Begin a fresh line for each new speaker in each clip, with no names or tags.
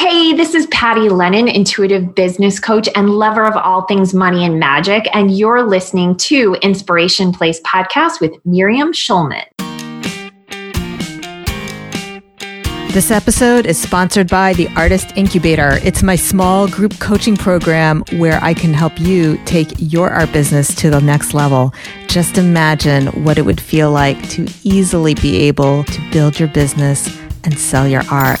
Hey, this is Patty Lennon, intuitive business coach and lover of all things money and magic. And you're listening to Inspiration Place podcast with Miriam Schulman.
This episode is sponsored by the Artist Incubator. It's my small group coaching program where I can help you take your art business to the next level. Just imagine what it would feel like to easily be able to build your business and sell your art.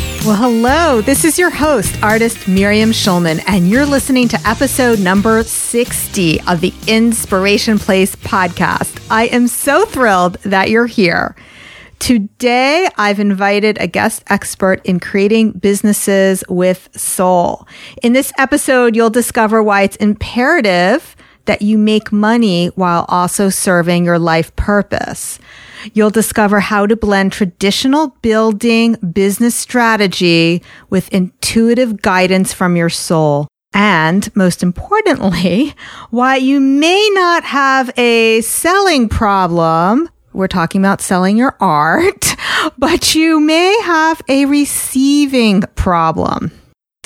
Well, hello. This is your host, artist Miriam Schulman, and you're listening to episode number 60 of the Inspiration Place podcast. I am so thrilled that you're here. Today, I've invited a guest expert in creating businesses with soul. In this episode, you'll discover why it's imperative that you make money while also serving your life purpose. You'll discover how to blend traditional building business strategy with intuitive guidance from your soul. And most importantly, why you may not have a selling problem. We're talking about selling your art, but you may have a receiving problem.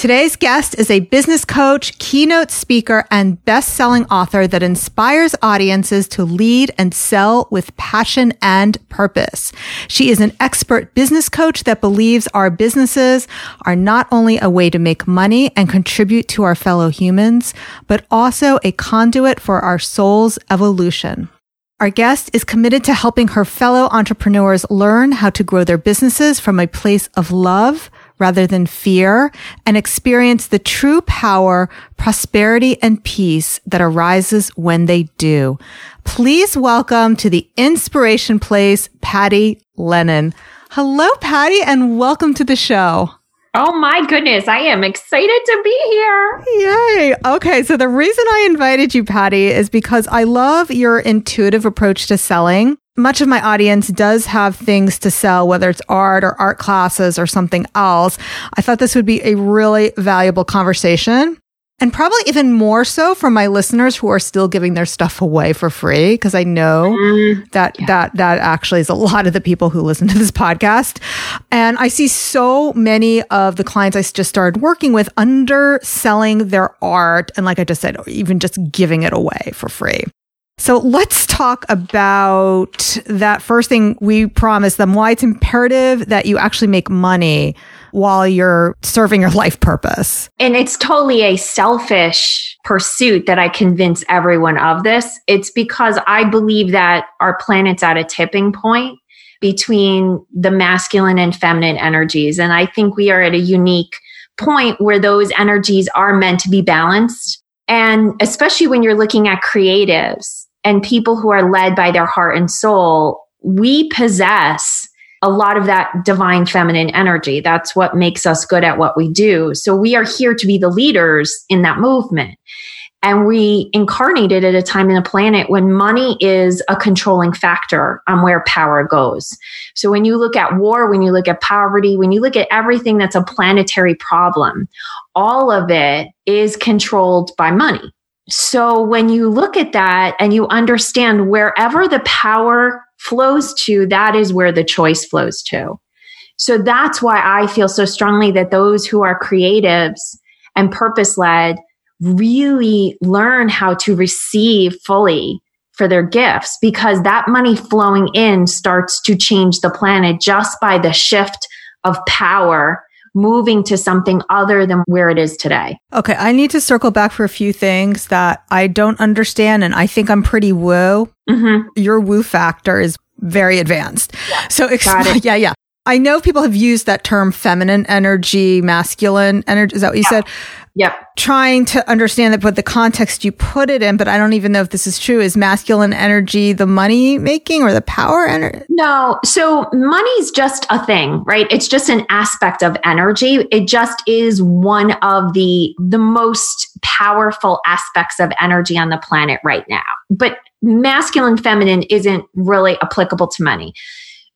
Today's guest is a business coach, keynote speaker, and best-selling author that inspires audiences to lead and sell with passion and purpose. She is an expert business coach that believes our businesses are not only a way to make money and contribute to our fellow humans, but also a conduit for our soul's evolution. Our guest is committed to helping her fellow entrepreneurs learn how to grow their businesses from a place of love, rather than fear and experience the true power, prosperity, and peace that arises when they do. Please welcome to the Inspiration Place, Patty Lennon. Hello, Patty, and welcome to the show.
Oh my goodness, I am excited to be here.
Yay. Okay, so the reason I invited you, Patty, is because I love your intuitive approach to selling much of my audience does have things to sell, whether it's art or art classes or something else. I thought this would be a really valuable conversation. And probably even more so for my listeners who are still giving their stuff away for free. Cause I know mm, that, yeah. that, that actually is a lot of the people who listen to this podcast. And I see so many of the clients I just started working with underselling their art. And like I just said, even just giving it away for free. So let's talk about that first thing we promised them why it's imperative that you actually make money while you're serving your life purpose.
And it's totally a selfish pursuit that I convince everyone of this. It's because I believe that our planet's at a tipping point between the masculine and feminine energies. And I think we are at a unique point where those energies are meant to be balanced. And especially when you're looking at creatives, and people who are led by their heart and soul, we possess a lot of that divine feminine energy. That's what makes us good at what we do. So we are here to be the leaders in that movement. And we incarnated at a time in the planet when money is a controlling factor on where power goes. So when you look at war, when you look at poverty, when you look at everything that's a planetary problem, all of it is controlled by money. So when you look at that and you understand wherever the power flows to, that is where the choice flows to. So that's why I feel so strongly that those who are creatives and purpose led really learn how to receive fully for their gifts because that money flowing in starts to change the planet just by the shift of power moving to something other than where it is today.
Okay, I need to circle back for a few things that I don't understand, and I think I'm pretty woo. Mm-hmm. Your woo factor is very advanced. Yeah. So, exp- yeah, yeah. I know people have used that term feminine energy, masculine energy. Is that what you yeah. said?
Yep.
Trying to understand that, but the context you put it in, but I don't even know if this is true. Is masculine energy the money making or the power energy?
No. So money's just a thing, right? It's just an aspect of energy. It just is one of the, the most powerful aspects of energy on the planet right now. But masculine feminine isn't really applicable to money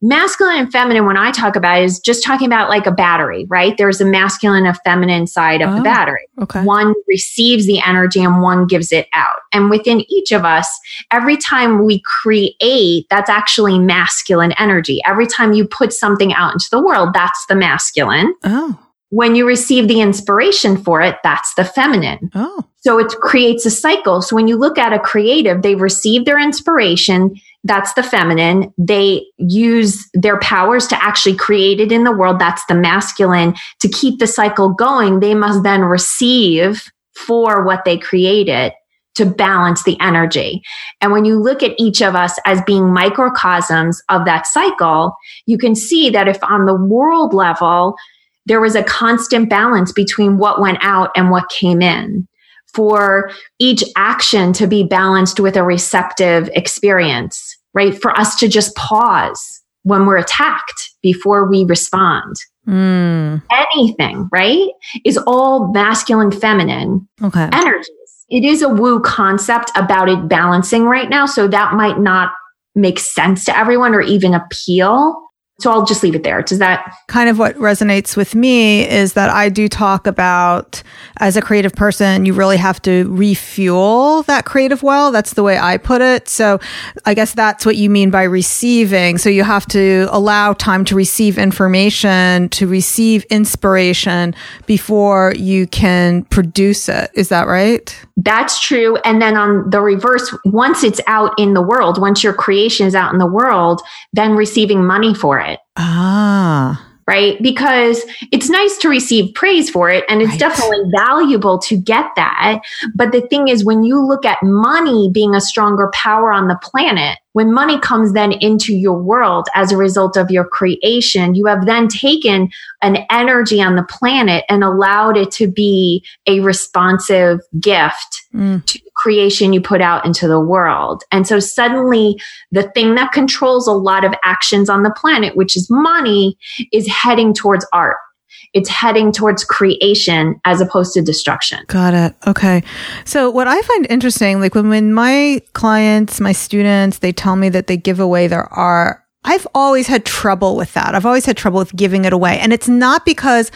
masculine and feminine when i talk about is just talking about like a battery right there's a masculine and feminine side of oh, the battery
okay.
one receives the energy and one gives it out and within each of us every time we create that's actually masculine energy every time you put something out into the world that's the masculine
oh
when you receive the inspiration for it, that's the feminine.
Oh.
So it creates a cycle. So when you look at a creative, they receive their inspiration, that's the feminine. They use their powers to actually create it in the world. That's the masculine. To keep the cycle going, they must then receive for what they created to balance the energy. And when you look at each of us as being microcosms of that cycle, you can see that if on the world level, there was a constant balance between what went out and what came in for each action to be balanced with a receptive experience, right? For us to just pause when we're attacked before we respond.
Mm.
Anything, right? Is all masculine, feminine
okay.
energies. It is a woo concept about it balancing right now. So that might not make sense to everyone or even appeal. So I'll just leave it there. Does that
kind of what resonates with me is that I do talk about as a creative person, you really have to refuel that creative well. That's the way I put it. So I guess that's what you mean by receiving. So you have to allow time to receive information, to receive inspiration before you can produce it. Is that right?
That's true. And then on the reverse, once it's out in the world, once your creation is out in the world, then receiving money for it.
Ah
right? Because it's nice to receive praise for it and it's right. definitely valuable to get that. But the thing is, when you look at money being a stronger power on the planet, when money comes then into your world as a result of your creation, you have then taken an energy on the planet and allowed it to be a responsive gift mm. to creation you put out into the world. And so suddenly the thing that controls a lot of actions on the planet, which is money, is heading towards art it's heading towards creation as opposed to destruction.
Got it. Okay. So what I find interesting, like when, when my clients, my students, they tell me that they give away their art, I've always had trouble with that. I've always had trouble with giving it away. And it's not because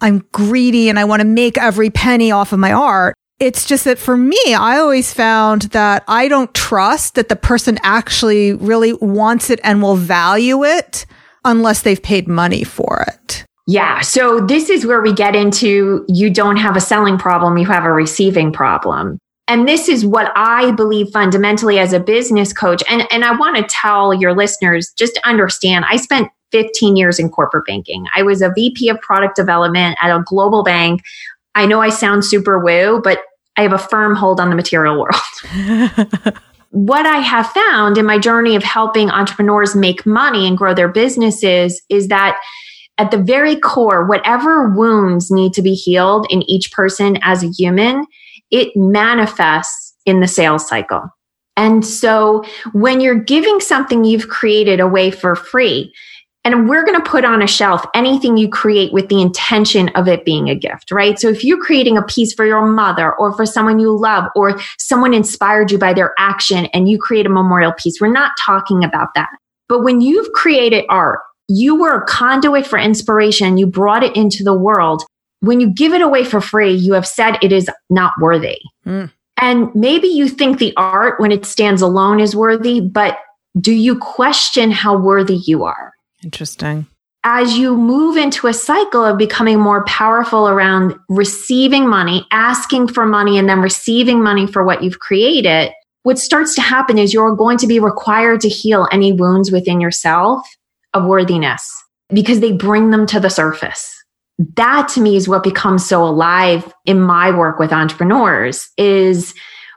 I'm greedy and I want to make every penny off of my art. It's just that for me, I always found that I don't trust that the person actually really wants it and will value it unless they've paid money for it.
Yeah. So this is where we get into you don't have a selling problem, you have a receiving problem. And this is what I believe fundamentally as a business coach. And, and I want to tell your listeners just to understand I spent 15 years in corporate banking. I was a VP of product development at a global bank. I know I sound super woo, but I have a firm hold on the material world. what I have found in my journey of helping entrepreneurs make money and grow their businesses is that at the very core, whatever wounds need to be healed in each person as a human, it manifests in the sales cycle. And so when you're giving something you've created away for free, and we're going to put on a shelf anything you create with the intention of it being a gift, right? So if you're creating a piece for your mother or for someone you love or someone inspired you by their action and you create a memorial piece, we're not talking about that. But when you've created art you were a conduit for inspiration. You brought it into the world. When you give it away for free, you have said it is not worthy. Mm. And maybe you think the art when it stands alone is worthy, but do you question how worthy you are?
Interesting.
As you move into a cycle of becoming more powerful around receiving money, asking for money, and then receiving money for what you've created, what starts to happen is you're going to be required to heal any wounds within yourself of worthiness because they bring them to the surface. That to me is what becomes so alive in my work with entrepreneurs is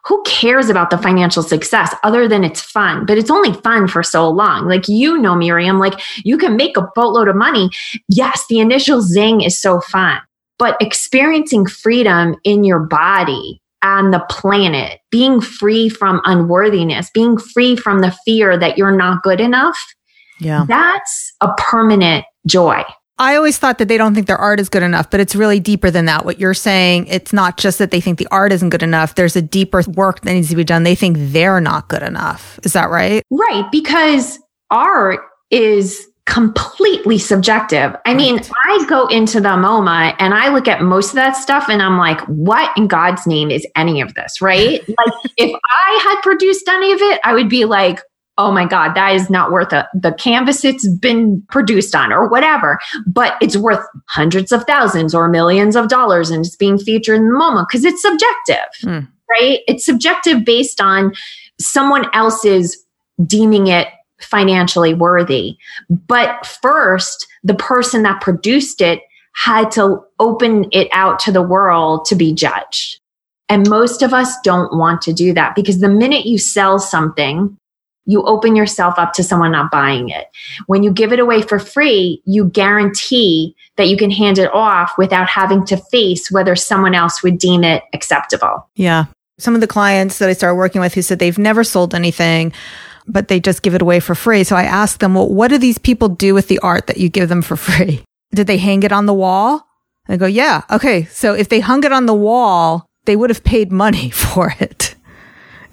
who cares about the financial success other than it's fun? But it's only fun for so long. Like, you know, Miriam, like you can make a boatload of money. Yes, the initial zing is so fun. but experiencing freedom in your body and the planet, being free from unworthiness, being free from the fear that you're not good enough.
Yeah.
That's a permanent joy.
I always thought that they don't think their art is good enough, but it's really deeper than that. What you're saying, it's not just that they think the art isn't good enough. There's a deeper work that needs to be done. They think they're not good enough. Is that right?
Right. Because art is completely subjective. I mean, I go into the MoMA and I look at most of that stuff and I'm like, what in God's name is any of this? Right. like, if I had produced any of it, I would be like, oh my God, that is not worth a, the canvas it's been produced on or whatever, but it's worth hundreds of thousands or millions of dollars and it's being featured in the MoMA because it's subjective, hmm. right? It's subjective based on someone else's deeming it financially worthy. But first, the person that produced it had to open it out to the world to be judged. And most of us don't want to do that because the minute you sell something, you open yourself up to someone not buying it. When you give it away for free, you guarantee that you can hand it off without having to face whether someone else would deem it acceptable.
Yeah. Some of the clients that I started working with who said they've never sold anything, but they just give it away for free. So I asked them, well, what do these people do with the art that you give them for free? Did they hang it on the wall? I go, yeah. Okay. So if they hung it on the wall, they would have paid money for it.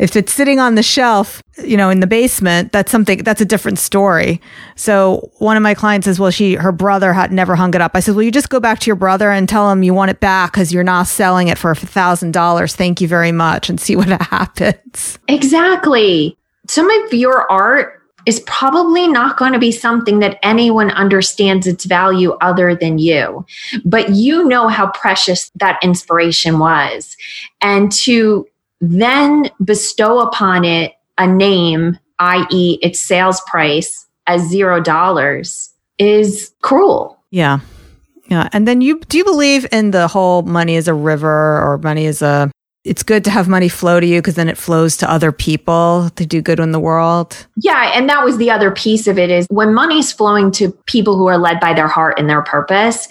If it's sitting on the shelf, you know, in the basement, that's something, that's a different story. So one of my clients says, well, she, her brother had never hung it up. I said, well, you just go back to your brother and tell him you want it back because you're not selling it for a thousand dollars. Thank you very much and see what happens.
Exactly. Some of your art is probably not going to be something that anyone understands its value other than you. But you know how precious that inspiration was. And to then bestow upon it a name, i.e., its sales price as zero dollars, is cruel.
Yeah. Yeah. And then you do you believe in the whole money is a river or money is a it's good to have money flow to you because then it flows to other people to do good in the world.
Yeah, and that was the other piece of it is when money's flowing to people who are led by their heart and their purpose,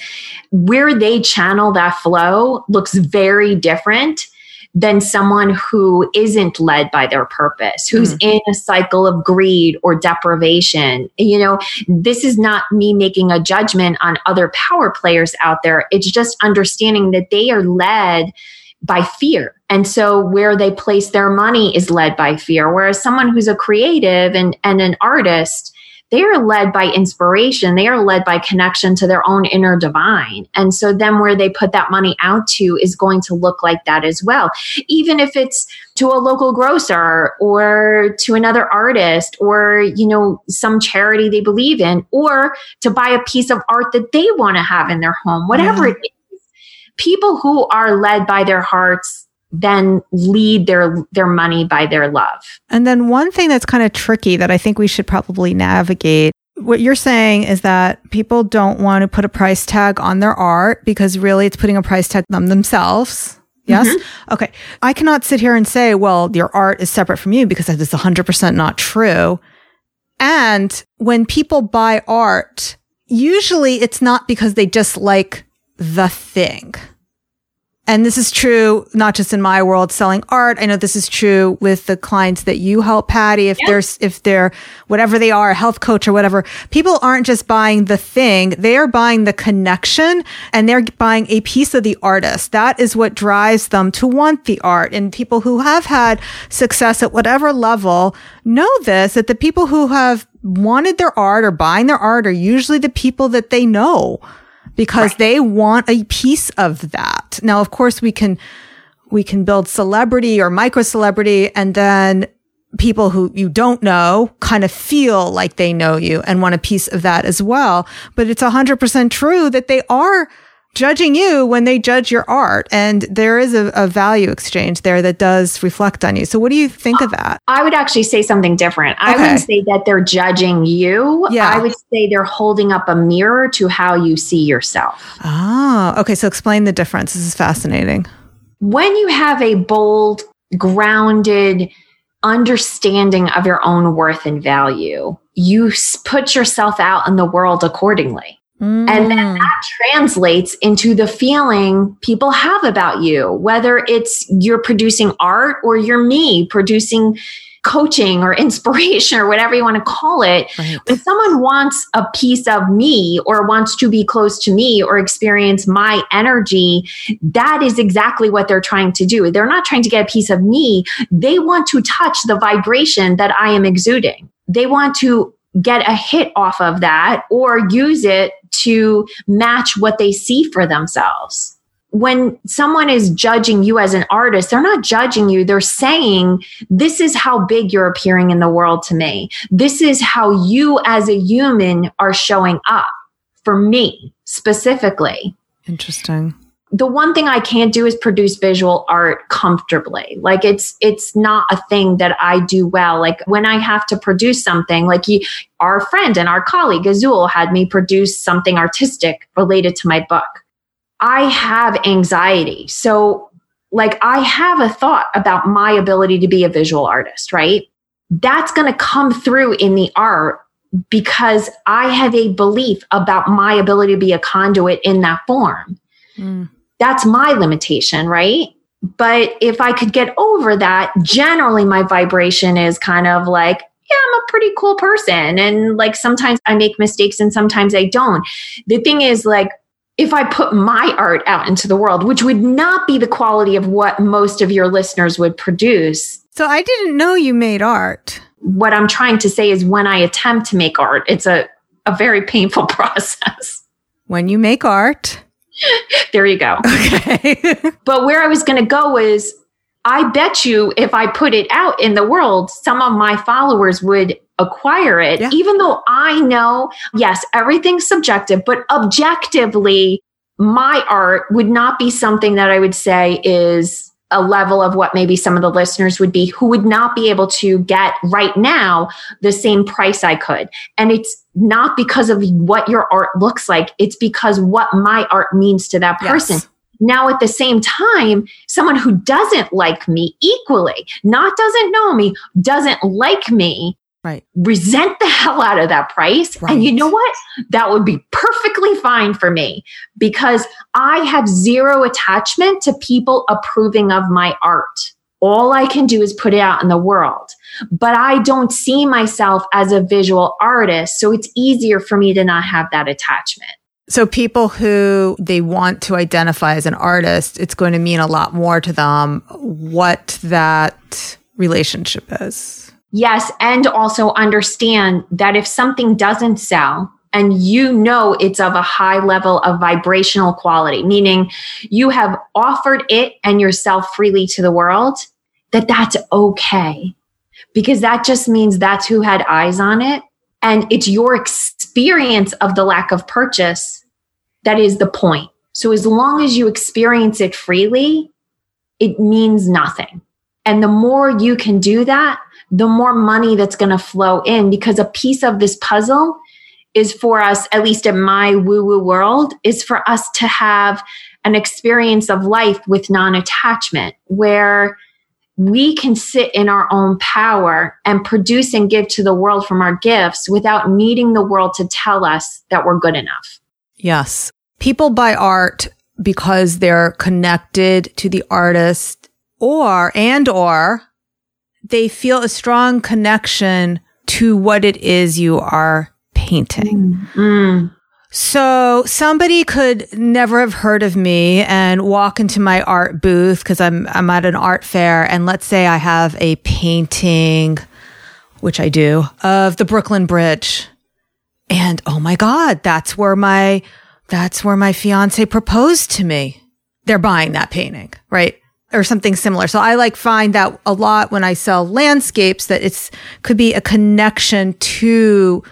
where they channel that flow looks very different than someone who isn't led by their purpose, who's mm. in a cycle of greed or deprivation. You know, this is not me making a judgment on other power players out there. It's just understanding that they are led by fear. And so where they place their money is led by fear. Whereas someone who's a creative and, and an artist, they are led by inspiration. They are led by connection to their own inner divine. And so then where they put that money out to is going to look like that as well. Even if it's to a local grocer or to another artist or, you know, some charity they believe in or to buy a piece of art that they want to have in their home, whatever yeah. it is. People who are led by their hearts then lead their their money by their love.
And then one thing that's kind of tricky that I think we should probably navigate what you're saying is that people don't want to put a price tag on their art because really it's putting a price tag on themselves. Yes. Mm-hmm. Okay. I cannot sit here and say, well, your art is separate from you because that is 100% not true. And when people buy art, usually it's not because they just like the thing. And this is true not just in my world selling art. I know this is true with the clients that you help, Patty. If there's, if they're whatever they are, a health coach or whatever, people aren't just buying the thing. They are buying the connection and they're buying a piece of the artist. That is what drives them to want the art. And people who have had success at whatever level know this, that the people who have wanted their art or buying their art are usually the people that they know because right. they want a piece of that. Now, of course, we can, we can build celebrity or micro celebrity and then people who you don't know kind of feel like they know you and want a piece of that as well. But it's a hundred percent true that they are judging you when they judge your art. And there is a, a, value exchange there that does reflect on you. So, what do you think of that?
I would actually say something different. Okay. I wouldn't say that they're judging you. Yeah. I would say they're holding up a mirror to how you see yourself.
Ah, okay. So, explain the difference. This is fascinating.
When you have a bold, grounded, understanding of your own worth and value, you put yourself out in the world accordingly Mm. And then mm. that translates into the feeling people have about you, whether it's you're producing art or you're me producing coaching or inspiration or whatever you want to call it. Right. When someone wants a piece of me or wants to be close to me or experience my energy, that is exactly what they're trying to do. They're not trying to get a piece of me. They want to touch the vibration that I am exuding. They want to get a hit off of that or use it to match what they see for themselves. When someone is judging you as an artist, they're not judging you. They're saying, this is how big you're appearing in the world to me. This is how you as a human are showing up for me specifically.
Interesting
the one thing I can't do is produce visual art comfortably. Like it's it's not a thing that I do well. Like when I have to produce something, like you, our friend and our colleague Azul had me produce something artistic related to my book. I have anxiety. So like I have a thought about my ability to be a visual artist, right? That's going to come through in the art because I have a belief about my ability to be a conduit in that form. Mm. That's my limitation, right? But if I could get over that, generally my vibration is kind of like, yeah, I'm a pretty cool person. And like sometimes I make mistakes and sometimes I don't. The thing is, like, if I put my art out into the world, which would not be the quality of what most of your listeners would produce.
So I didn't know you made art.
What I'm trying to say is when I attempt to make art, it's a, a very painful process.
When you make art,
there you go. Okay. but where I was going to go is I bet you if I put it out in the world, some of my followers would acquire it, yeah. even though I know, yes, everything's subjective, but objectively, my art would not be something that I would say is a level of what maybe some of the listeners would be who would not be able to get right now the same price I could. And it's not because of what your art looks like, it's because what my art means to that person. Yes. Now, at the same time, someone who doesn't like me equally, not doesn't know me, doesn't like me,
right
resent the hell out of that price right. and you know what that would be perfectly fine for me because i have zero attachment to people approving of my art all i can do is put it out in the world but i don't see myself as a visual artist so it's easier for me to not have that attachment
so people who they want to identify as an artist it's going to mean a lot more to them what that relationship is
Yes. And also understand that if something doesn't sell, and you know it's of a high level of vibrational quality, meaning you have offered it and yourself freely to the world, that that's okay. Because that just means that's who had eyes on it. And it's your experience of the lack of purchase that is the point. So as long as you experience it freely, it means nothing. And the more you can do that, the more money that's going to flow in because a piece of this puzzle is for us, at least in my woo woo world, is for us to have an experience of life with non attachment where we can sit in our own power and produce and give to the world from our gifts without needing the world to tell us that we're good enough.
Yes. People buy art because they're connected to the artist or, and or they feel a strong connection to what it is you are painting. Mm. So somebody could never have heard of me and walk into my art booth because I'm I'm at an art fair and let's say I have a painting which I do of the Brooklyn Bridge. And oh my god, that's where my that's where my fiance proposed to me. They're buying that painting, right? or something similar. So I like find that a lot when I sell landscapes that it's could be a connection to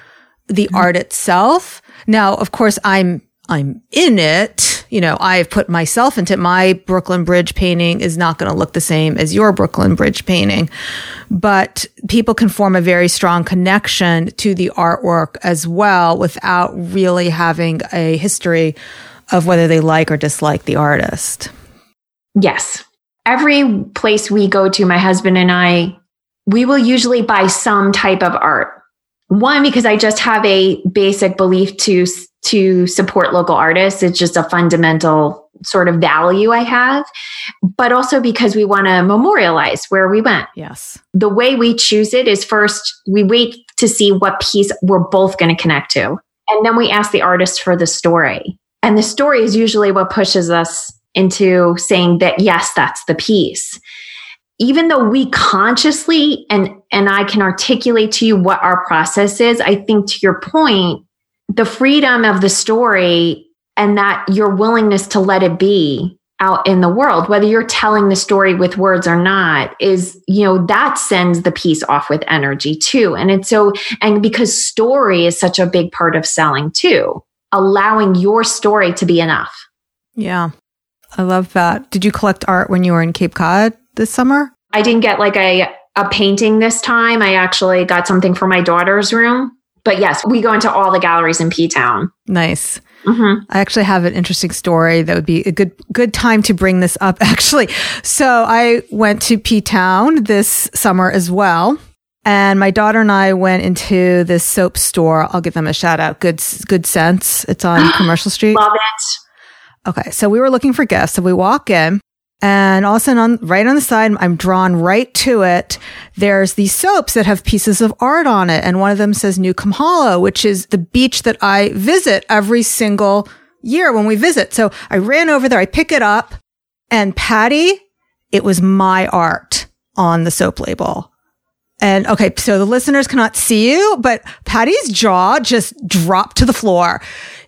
the mm-hmm. art itself. Now, of course, I'm I'm in it. You know, I've put myself into it. my Brooklyn Bridge painting is not going to look the same as your Brooklyn Bridge painting, but people can form a very strong connection to the artwork as well without really having a history of whether they like or dislike the artist.
Yes, every place we go to, my husband and I, we will usually buy some type of art. One, because I just have a basic belief to, to support local artists. It's just a fundamental sort of value I have, but also because we want to memorialize where we went.
Yes.
The way we choose it is first we wait to see what piece we're both going to connect to. And then we ask the artist for the story. And the story is usually what pushes us into saying that, yes, that's the piece. Even though we consciously and, and I can articulate to you what our process is, I think to your point, the freedom of the story and that your willingness to let it be out in the world, whether you're telling the story with words or not, is, you know, that sends the piece off with energy too. And it's so, and because story is such a big part of selling too, allowing your story to be enough.
Yeah. I love that. Did you collect art when you were in Cape Cod this summer?
I didn't get like a, a painting this time. I actually got something for my daughter's room. But yes, we go into all the galleries in P Town.
Nice. Mm-hmm. I actually have an interesting story that would be a good good time to bring this up. Actually, so I went to P Town this summer as well, and my daughter and I went into this soap store. I'll give them a shout out. Good Good Sense. It's on Commercial Street.
Love it.
Okay, so we were looking for gifts. So we walk in, and all of a sudden, on, right on the side, I'm drawn right to it. There's these soaps that have pieces of art on it. And one of them says Newcomb Hollow, which is the beach that I visit every single year when we visit. So I ran over there, I pick it up, and Patty, it was my art on the soap label. And okay, so the listeners cannot see you, but Patty's jaw just dropped to the floor.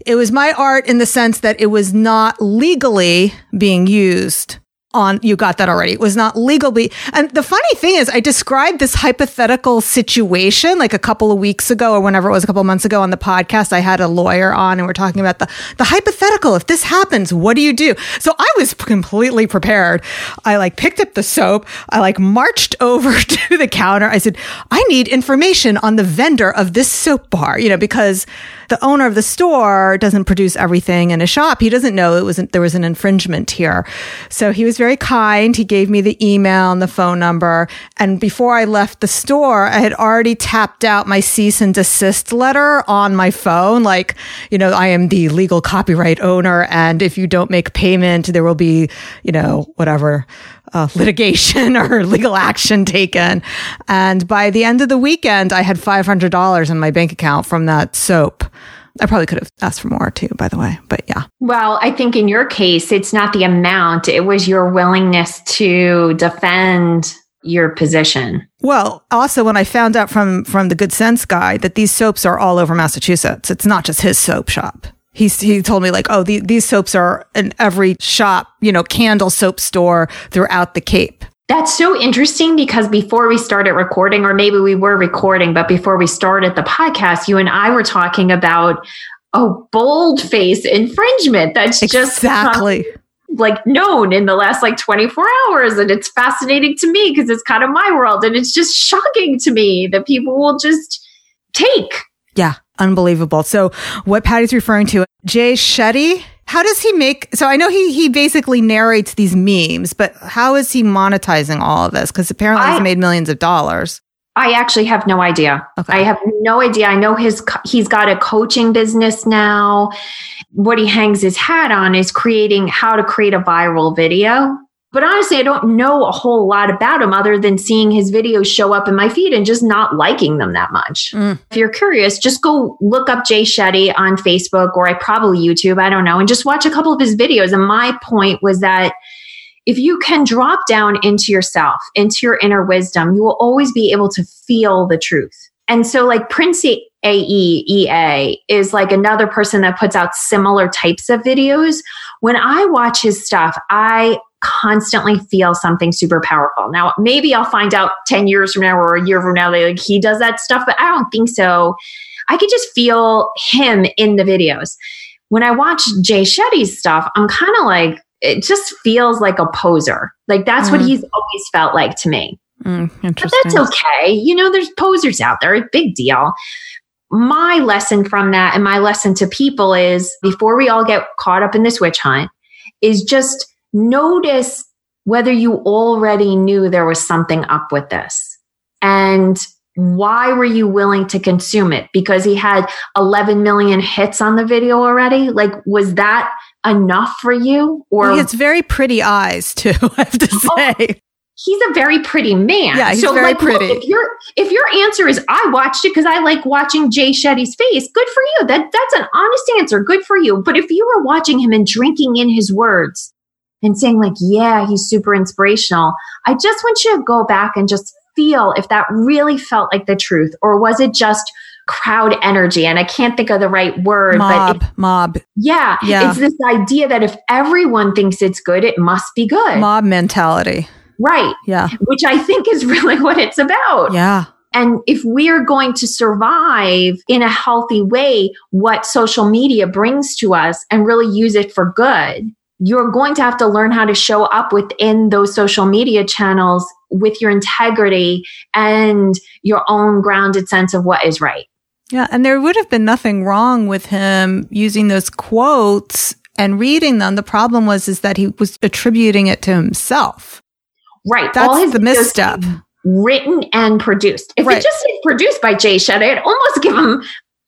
It was my art in the sense that it was not legally being used on you got that already. It was not legally. And the funny thing is I described this hypothetical situation like a couple of weeks ago or whenever it was a couple months ago on the podcast. I had a lawyer on and we're talking about the the hypothetical. If this happens, what do you do? So I was completely prepared. I like picked up the soap. I like marched over to the counter. I said, "I need information on the vendor of this soap bar," you know, because the owner of the store doesn't produce everything in a shop. He doesn't know it was there was an infringement here. So he was very kind. He gave me the email and the phone number. And before I left the store, I had already tapped out my cease and desist letter on my phone. Like, you know, I am the legal copyright owner. And if you don't make payment, there will be, you know, whatever uh, litigation or legal action taken. And by the end of the weekend, I had $500 in my bank account from that soap. I probably could have asked for more too, by the way, but yeah.
Well, I think in your case, it's not the amount, it was your willingness to defend your position.
Well, also when I found out from from the Good Sense guy that these soaps are all over Massachusetts, it's not just his soap shop. He's, he told me like, oh, the, these soaps are in every shop, you know, candle soap store throughout the Cape.
That's so interesting because before we started recording, or maybe we were recording, but before we started the podcast, you and I were talking about a boldface infringement that's just
exactly.
like known in the last like 24 hours. And it's fascinating to me because it's kind of my world. And it's just shocking to me that people will just take.
Yeah unbelievable. So what Patty's referring to, Jay Shetty, how does he make so I know he he basically narrates these memes, but how is he monetizing all of this? Because apparently I, he's made millions of dollars.
I actually have no idea. Okay. I have no idea. I know his he's got a coaching business now. What he hangs his hat on is creating how to create a viral video. But honestly, I don't know a whole lot about him other than seeing his videos show up in my feed and just not liking them that much. Mm. If you're curious, just go look up Jay Shetty on Facebook or I probably YouTube, I don't know, and just watch a couple of his videos. And my point was that if you can drop down into yourself, into your inner wisdom, you will always be able to feel the truth. And so, like Prince Ea is like another person that puts out similar types of videos. When I watch his stuff, I constantly feel something super powerful. Now, maybe I'll find out 10 years from now or a year from now that like he does that stuff, but I don't think so. I could just feel him in the videos. When I watch Jay Shetty's stuff, I'm kind of like, it just feels like a poser. Like that's mm. what he's always felt like to me.
Mm,
but that's okay. You know, there's posers out there, big deal. My lesson from that and my lesson to people is before we all get caught up in this witch hunt, is just notice whether you already knew there was something up with this. And why were you willing to consume it? Because he had 11 million hits on the video already? Like, was that enough for you?
Or he has very pretty eyes too, I have to oh, say. Oh,
he's a very pretty man.
Yeah, he's so very like, pretty.
Look, if your if your answer is I watched it because I like watching Jay Shetty's face, good for you. That that's an honest answer. Good for you. But if you were watching him and drinking in his words and saying like, yeah, he's super inspirational, I just want you to go back and just feel if that really felt like the truth or was it just crowd energy? And i can't think of the right word
mob
but it,
mob.
Yeah, yeah. it's this idea that if everyone thinks it's good it must be good.
Mob mentality.
Right.
Yeah.
Which i think is really what it's about.
Yeah.
And if we're going to survive in a healthy way what social media brings to us and really use it for good you're going to have to learn how to show up within those social media channels with your integrity and your own grounded sense of what is right.
Yeah. And there would have been nothing wrong with him using those quotes and reading them. The problem was, is that he was attributing it to himself.
Right.
That's the misstep.
Written and produced. If right. it just said produced by Jay Shetty, I'd almost give him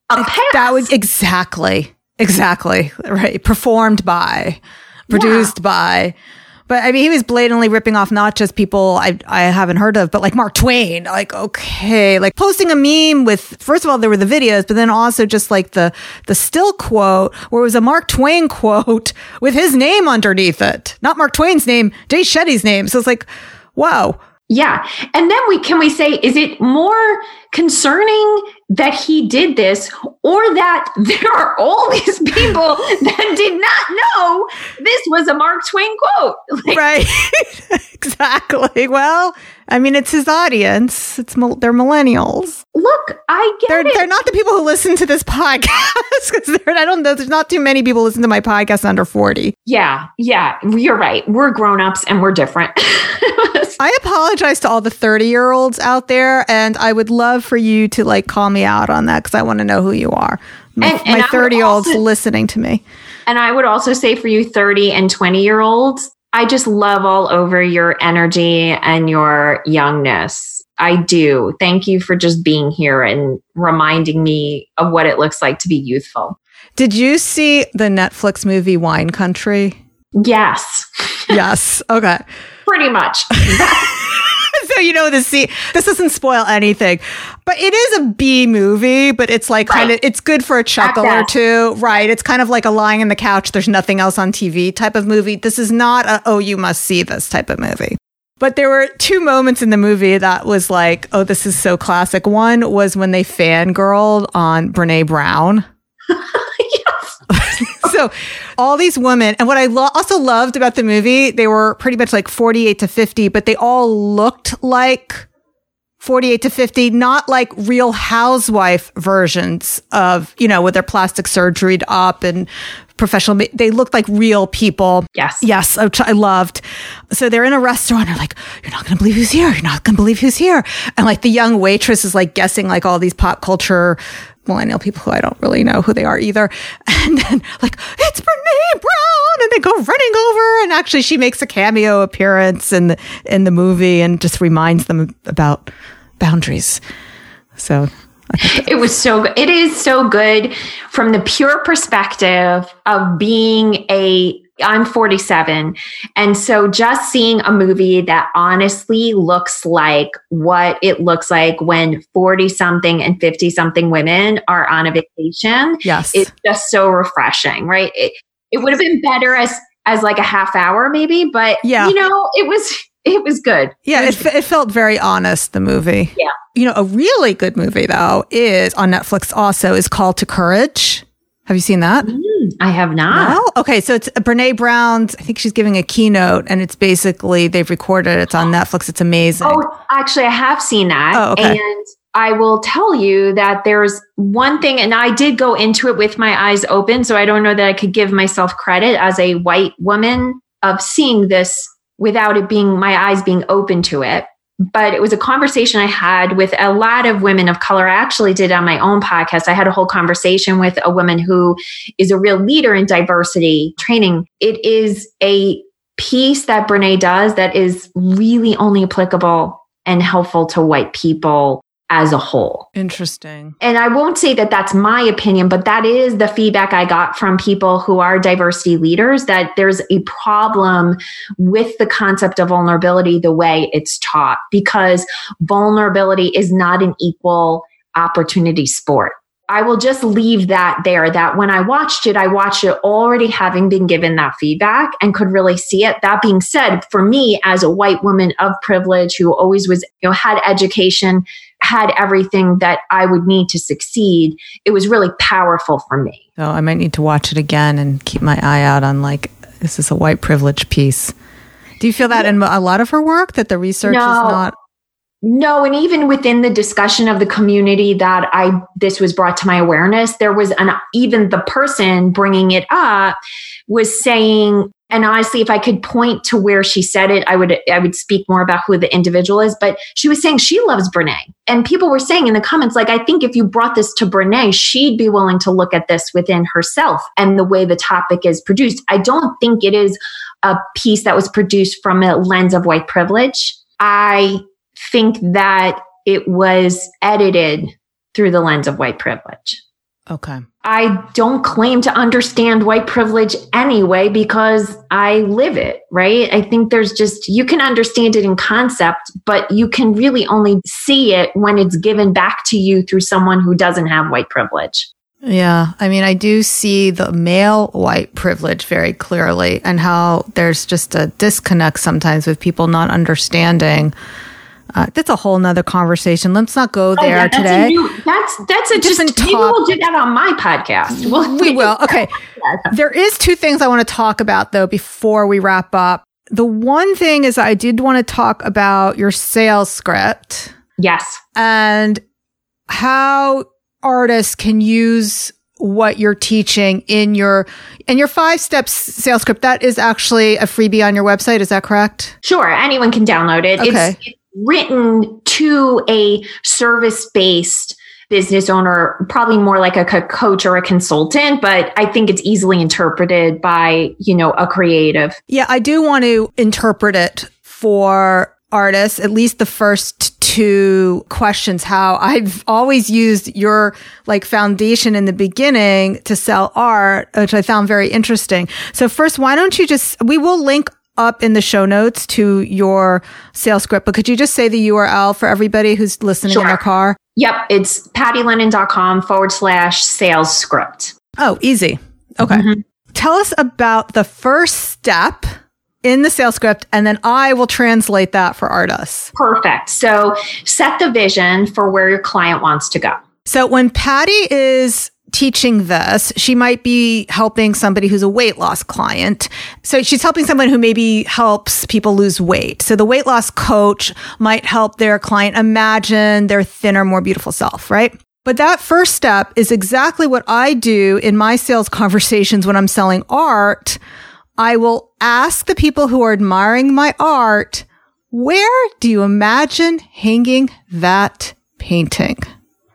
a pass.
That was exactly, exactly right. Performed by produced yeah. by. But I mean, he was blatantly ripping off not just people I, I haven't heard of, but like Mark Twain. Like, okay, like posting a meme with, first of all, there were the videos, but then also just like the, the still quote where it was a Mark Twain quote with his name underneath it. Not Mark Twain's name, Jay Shetty's name. So it's like, wow.
Yeah. And then we can we say, is it more concerning that he did this or that there are all these people that did not know this was a Mark Twain quote?
Like, right. exactly. Well, I mean, it's his audience. It's they're millennials.
Look, I get
they're,
it.
They're not the people who listen to this podcast because I don't know. There's not too many people listen to my podcast under forty.
Yeah, yeah, you're right. We're grown ups and we're different.
I apologize to all the 30 year olds out there, and I would love for you to like call me out on that because I want to know who you are. My, my 30 year olds listening to me.
And I would also say for you 30 and 20 year olds, I just love all over your energy and your youngness. I do. Thank you for just being here and reminding me of what it looks like to be youthful.
Did you see the Netflix movie Wine Country?
Yes.
yes. Okay.
Pretty much.
so you know the see this doesn't spoil anything. But it is a b movie but it's like right. kind of it's good for a chuckle or two right? It's kind of like a lying in the couch there's nothing else on tv type of movie. This is not a oh you must see this type of movie. But there were two moments in the movie that was like oh this is so classic. One was when they fangirled on brene brown so all these women, and what I lo- also loved about the movie, they were pretty much like 48 to 50, but they all looked like 48 to 50, not like real housewife versions of, you know, with their plastic surgery up and professional. They looked like real people.
Yes.
Yes. Uh, which I loved. So they're in a restaurant. They're like, you're not going to believe who's here. You're not going to believe who's here. And like the young waitress is like guessing like all these pop culture millennial people who I don't really know who they are either. And then like, it's Brene Brown. And they go running over. And actually she makes a cameo appearance in the, in the movie and just reminds them about boundaries. So
it was so good. It is so good from the pure perspective of being a I'm 47. And so just seeing a movie that honestly looks like what it looks like when 40 something and 50 something women are on a vacation.
Yes.
It's just so refreshing, right? It, it would have been better as, as like a half hour maybe, but yeah. you know, it was, it was good.
Yeah. It, it, it felt very honest, the movie.
Yeah.
You know, a really good movie though is on Netflix also is Call to Courage. Have you seen that? Mm-hmm.
Mm, I have not.
No? Okay, so it's Brene Brown's. I think she's giving a keynote, and it's basically they've recorded. It's on Netflix. It's amazing.
Oh, actually, I have seen that.
Oh, okay.
And I will tell you that there's one thing, and I did go into it with my eyes open, so I don't know that I could give myself credit as a white woman of seeing this without it being my eyes being open to it but it was a conversation I had with a lot of women of color. I actually did on my own podcast. I had a whole conversation with a woman who is a real leader in diversity training. It is a piece that Brene does that is really only applicable and helpful to white people. As a whole.
Interesting.
And I won't say that that's my opinion, but that is the feedback I got from people who are diversity leaders that there's a problem with the concept of vulnerability the way it's taught because vulnerability is not an equal opportunity sport. I will just leave that there that when I watched it, I watched it already having been given that feedback and could really see it. That being said, for me as a white woman of privilege who always was, you know, had education, had everything that I would need to succeed, it was really powerful for me.
So I might need to watch it again and keep my eye out on like, this is a white privilege piece. Do you feel that in a lot of her work that the research no, is not
no, and even within the discussion of the community that I this was brought to my awareness, there was an even the person bringing it up was saying and honestly if I could point to where she said it, I would I would speak more about who the individual is, but she was saying she loves Brene. And people were saying in the comments like I think if you brought this to Brene, she'd be willing to look at this within herself and the way the topic is produced. I don't think it is a piece that was produced from a lens of white privilege. I think that it was edited through the lens of white privilege.
Okay.
I don't claim to understand white privilege anyway because I live it, right? I think there's just, you can understand it in concept, but you can really only see it when it's given back to you through someone who doesn't have white privilege.
Yeah. I mean, I do see the male white privilege very clearly and how there's just a disconnect sometimes with people not understling uh, that's a whole nother conversation. Let's not go oh, there oh, yeah, today.
New, that's that's a different topic. we'll do that on my podcast.
We'll, we will. Okay. there is two things I want to talk about though before we wrap up. The one thing is I did want to talk about your sales script.
Yes.
And how artists can use what you're teaching in your in your five steps sales script that is actually a freebie on your website is that correct
sure anyone can download it
okay.
it's, written to a service based business owner, probably more like a coach or a consultant, but I think it's easily interpreted by, you know, a creative.
Yeah, I do want to interpret it for artists, at least the first two questions, how I've always used your like foundation in the beginning to sell art, which I found very interesting. So first, why don't you just, we will link up in the show notes to your sales script, but could you just say the URL for everybody who's listening sure. in their car?
Yep. It's pattylennon.com forward slash sales script.
Oh, easy. Okay. Mm-hmm. Tell us about the first step in the sales script, and then I will translate that for artists.
Perfect. So set the vision for where your client wants to go.
So when Patty is teaching this, she might be helping somebody who's a weight loss client. So she's helping someone who maybe helps people lose weight. So the weight loss coach might help their client imagine their thinner, more beautiful self, right? But that first step is exactly what I do in my sales conversations when I'm selling art. I will ask the people who are admiring my art, where do you imagine hanging that painting?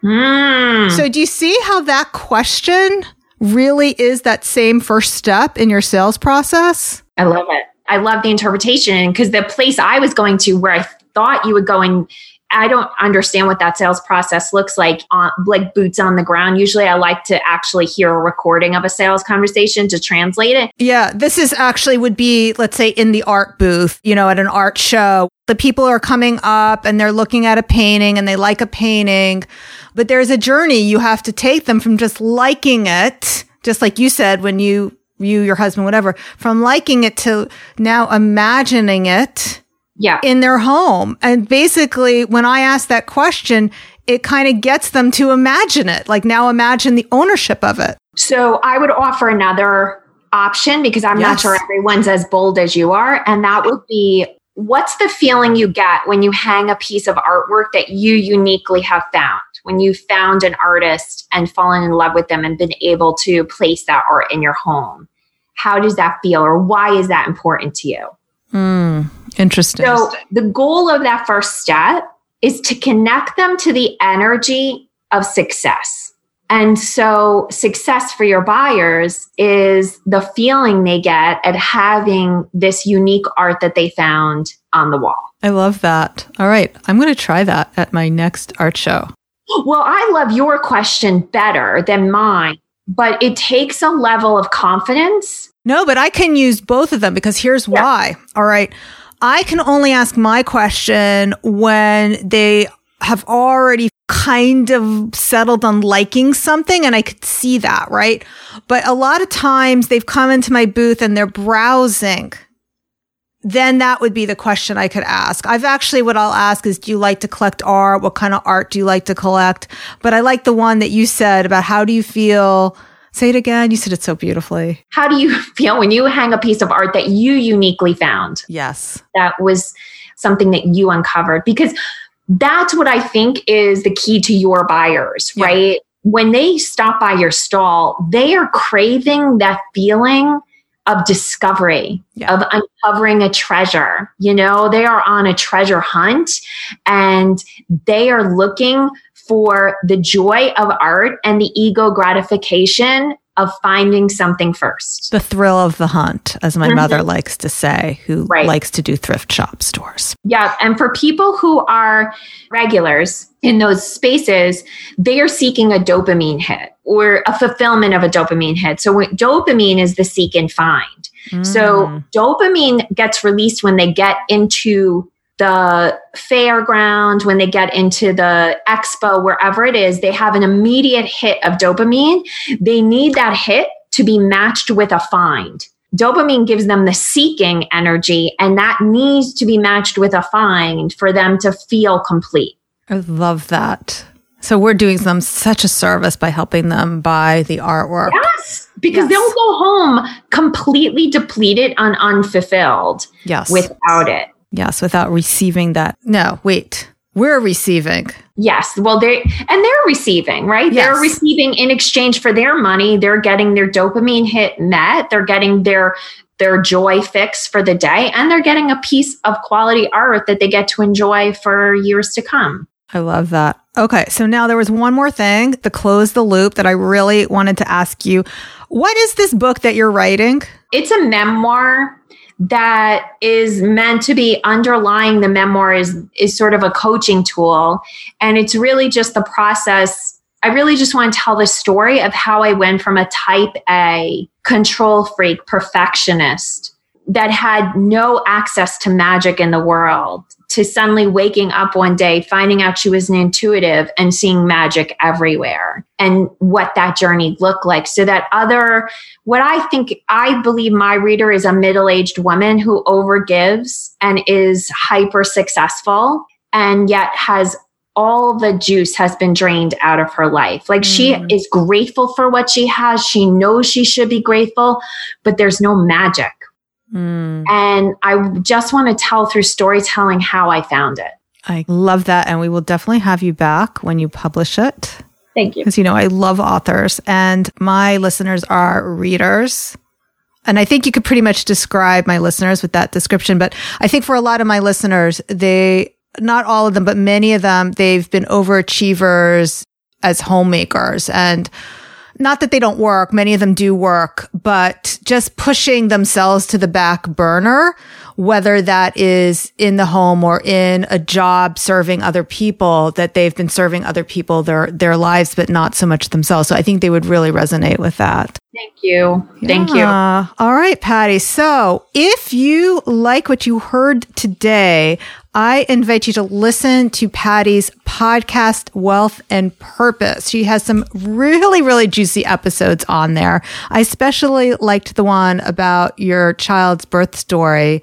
Mm.
So, do you see how that question really is that same first step in your sales process?
I love it. I love the interpretation because the place I was going to where I thought you would go and I don't understand what that sales process looks like on like boots on the ground. Usually I like to actually hear a recording of a sales conversation to translate it.
Yeah, this is actually would be let's say in the art booth, you know, at an art show. The people are coming up and they're looking at a painting and they like a painting, but there's a journey you have to take them from just liking it, just like you said when you you your husband whatever, from liking it to now imagining it
yeah.
in their home. And basically, when I ask that question, it kind of gets them to imagine it. Like now imagine the ownership of it.
So I would offer another option because I'm yes. not sure everyone's as bold as you are. And that would be what's the feeling you get when you hang a piece of artwork that you uniquely have found? When you found an artist and fallen in love with them and been able to place that art in your home. How does that feel or why is that important to you?
Mm, interesting.
So, the goal of that first step is to connect them to the energy of success. And so, success for your buyers is the feeling they get at having this unique art that they found on the wall.
I love that. All right. I'm going to try that at my next art show.
Well, I love your question better than mine, but it takes a level of confidence.
No, but I can use both of them because here's yeah. why. All right. I can only ask my question when they have already kind of settled on liking something and I could see that, right? But a lot of times they've come into my booth and they're browsing. Then that would be the question I could ask. I've actually, what I'll ask is, do you like to collect art? What kind of art do you like to collect? But I like the one that you said about how do you feel? Say it again. You said it so beautifully.
How do you feel when you hang a piece of art that you uniquely found?
Yes.
That was something that you uncovered because that's what I think is the key to your buyers, yeah. right? When they stop by your stall, they are craving that feeling of discovery, yeah. of uncovering a treasure. You know, they are on a treasure hunt and they are looking for the joy of art and the ego gratification of finding something first.
The thrill of the hunt, as my mm-hmm. mother likes to say, who right. likes to do thrift shop stores.
Yeah. And for people who are regulars in those spaces, they are seeking a dopamine hit or a fulfillment of a dopamine hit. So dopamine is the seek and find. Mm. So dopamine gets released when they get into the fairground, when they get into the expo, wherever it is, they have an immediate hit of dopamine. They need that hit to be matched with a find. Dopamine gives them the seeking energy, and that needs to be matched with a find for them to feel complete.
I love that. So we're doing them such a service by helping them buy the artwork.
Yes, because yes. they'll go home completely depleted and unfulfilled.
Yes.
Without it.
Yes, without receiving that. No, wait. We're receiving.
Yes. Well, they and they're receiving, right? Yes. They're receiving in exchange for their money. They're getting their dopamine hit met. They're getting their their joy fix for the day and they're getting a piece of quality art that they get to enjoy for years to come.
I love that. Okay. So now there was one more thing to close the loop that I really wanted to ask you. What is this book that you're writing?
It's a memoir that is meant to be underlying the memoir is is sort of a coaching tool. And it's really just the process. I really just want to tell the story of how I went from a type A control freak perfectionist that had no access to magic in the world to suddenly waking up one day, finding out she was an intuitive and seeing magic everywhere and what that journey looked like. So that other, what I think, I believe my reader is a middle aged woman who overgives and is hyper successful and yet has all the juice has been drained out of her life. Like mm. she is grateful for what she has. She knows she should be grateful, but there's no magic. Mm. And I just want to tell through storytelling how I found it.
I love that. And we will definitely have you back when you publish it.
Thank you.
Because, you know, I love authors and my listeners are readers. And I think you could pretty much describe my listeners with that description. But I think for a lot of my listeners, they, not all of them, but many of them, they've been overachievers as homemakers and not that they don't work, many of them do work, but just pushing themselves to the back burner, whether that is in the home or in a job serving other people, that they've been serving other people their, their lives, but not so much themselves. So I think they would really resonate with that.
Thank you. Thank you.
All right, Patty. So if you like what you heard today, I invite you to listen to Patty's podcast, Wealth and Purpose. She has some really, really juicy episodes on there. I especially liked the one about your child's birth story.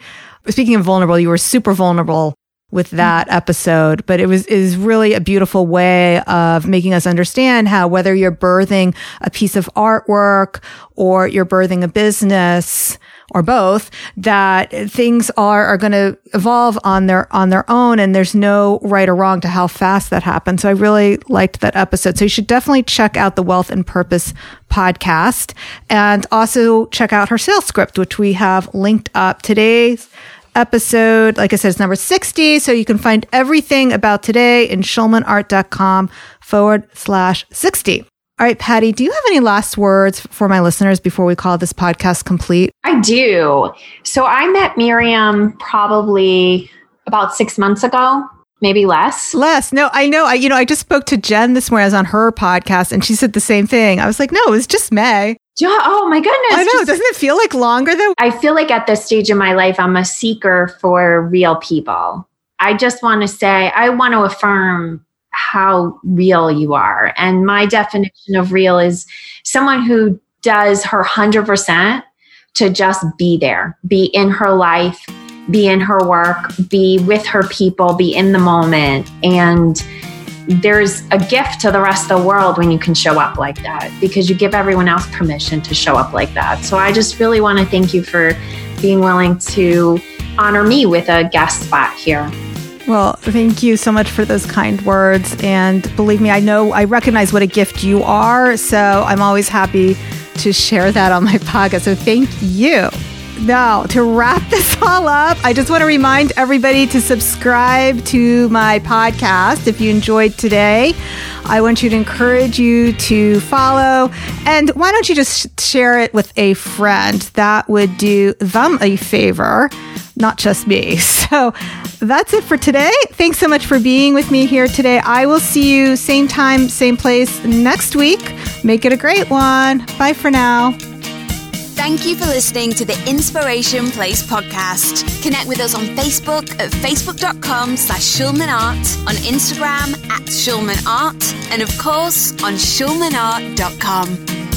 Speaking of vulnerable, you were super vulnerable with that episode, but it was is really a beautiful way of making us understand how whether you're birthing a piece of artwork or you're birthing a business, or both that things are are going to evolve on their on their own and there's no right or wrong to how fast that happens. So i really liked that episode. So you should definitely check out the wealth and purpose podcast and also check out her sales script which we have linked up. Today's episode like i said it's number 60 so you can find everything about today in schulmanart.com forward slash 60 All right, Patty, do you have any last words for my listeners before we call this podcast complete?
I do. So I met Miriam probably about six months ago maybe less.
Less. No, I know. I you know, I just spoke to Jen this morning. I was on her podcast and she said the same thing. I was like, no, it was just May.
yeah, Oh my goodness.
I know. Just, Doesn't it feel like longer though?
I feel like at this stage in my life, I'm a seeker for real people. I just want to say, I want to affirm how real you are. And my definition of real is someone who does her 100% to just be there, be in her life, be in her work, be with her people, be in the moment. And there's a gift to the rest of the world when you can show up like that because you give everyone else permission to show up like that. So I just really want to thank you for being willing to honor me with a guest spot here.
Well, thank you so much for those kind words. And believe me, I know I recognize what a gift you are. So I'm always happy to share that on my podcast. So thank you. Now, to wrap this all up, I just want to remind everybody to subscribe to my podcast if you enjoyed today. I want you to encourage you to follow. And why don't you just share it with a friend? That would do them a favor, not just me. So that's it for today. Thanks so much for being with me here today. I will see you same time, same place next week. Make it a great one. Bye for now.
Thank you for listening to the Inspiration Place podcast. Connect with us on Facebook at facebook.com slash schulmanart, on Instagram at schulmanart, and of course on schulmanart.com.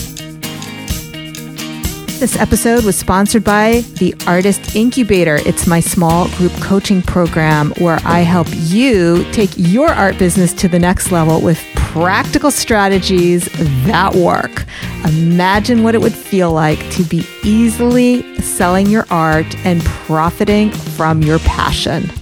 This episode was sponsored by the Artist Incubator. It's my small group coaching program where I help you take your art business to the next level with practical strategies that work. Imagine what it would feel like to be easily selling your art and profiting from your passion.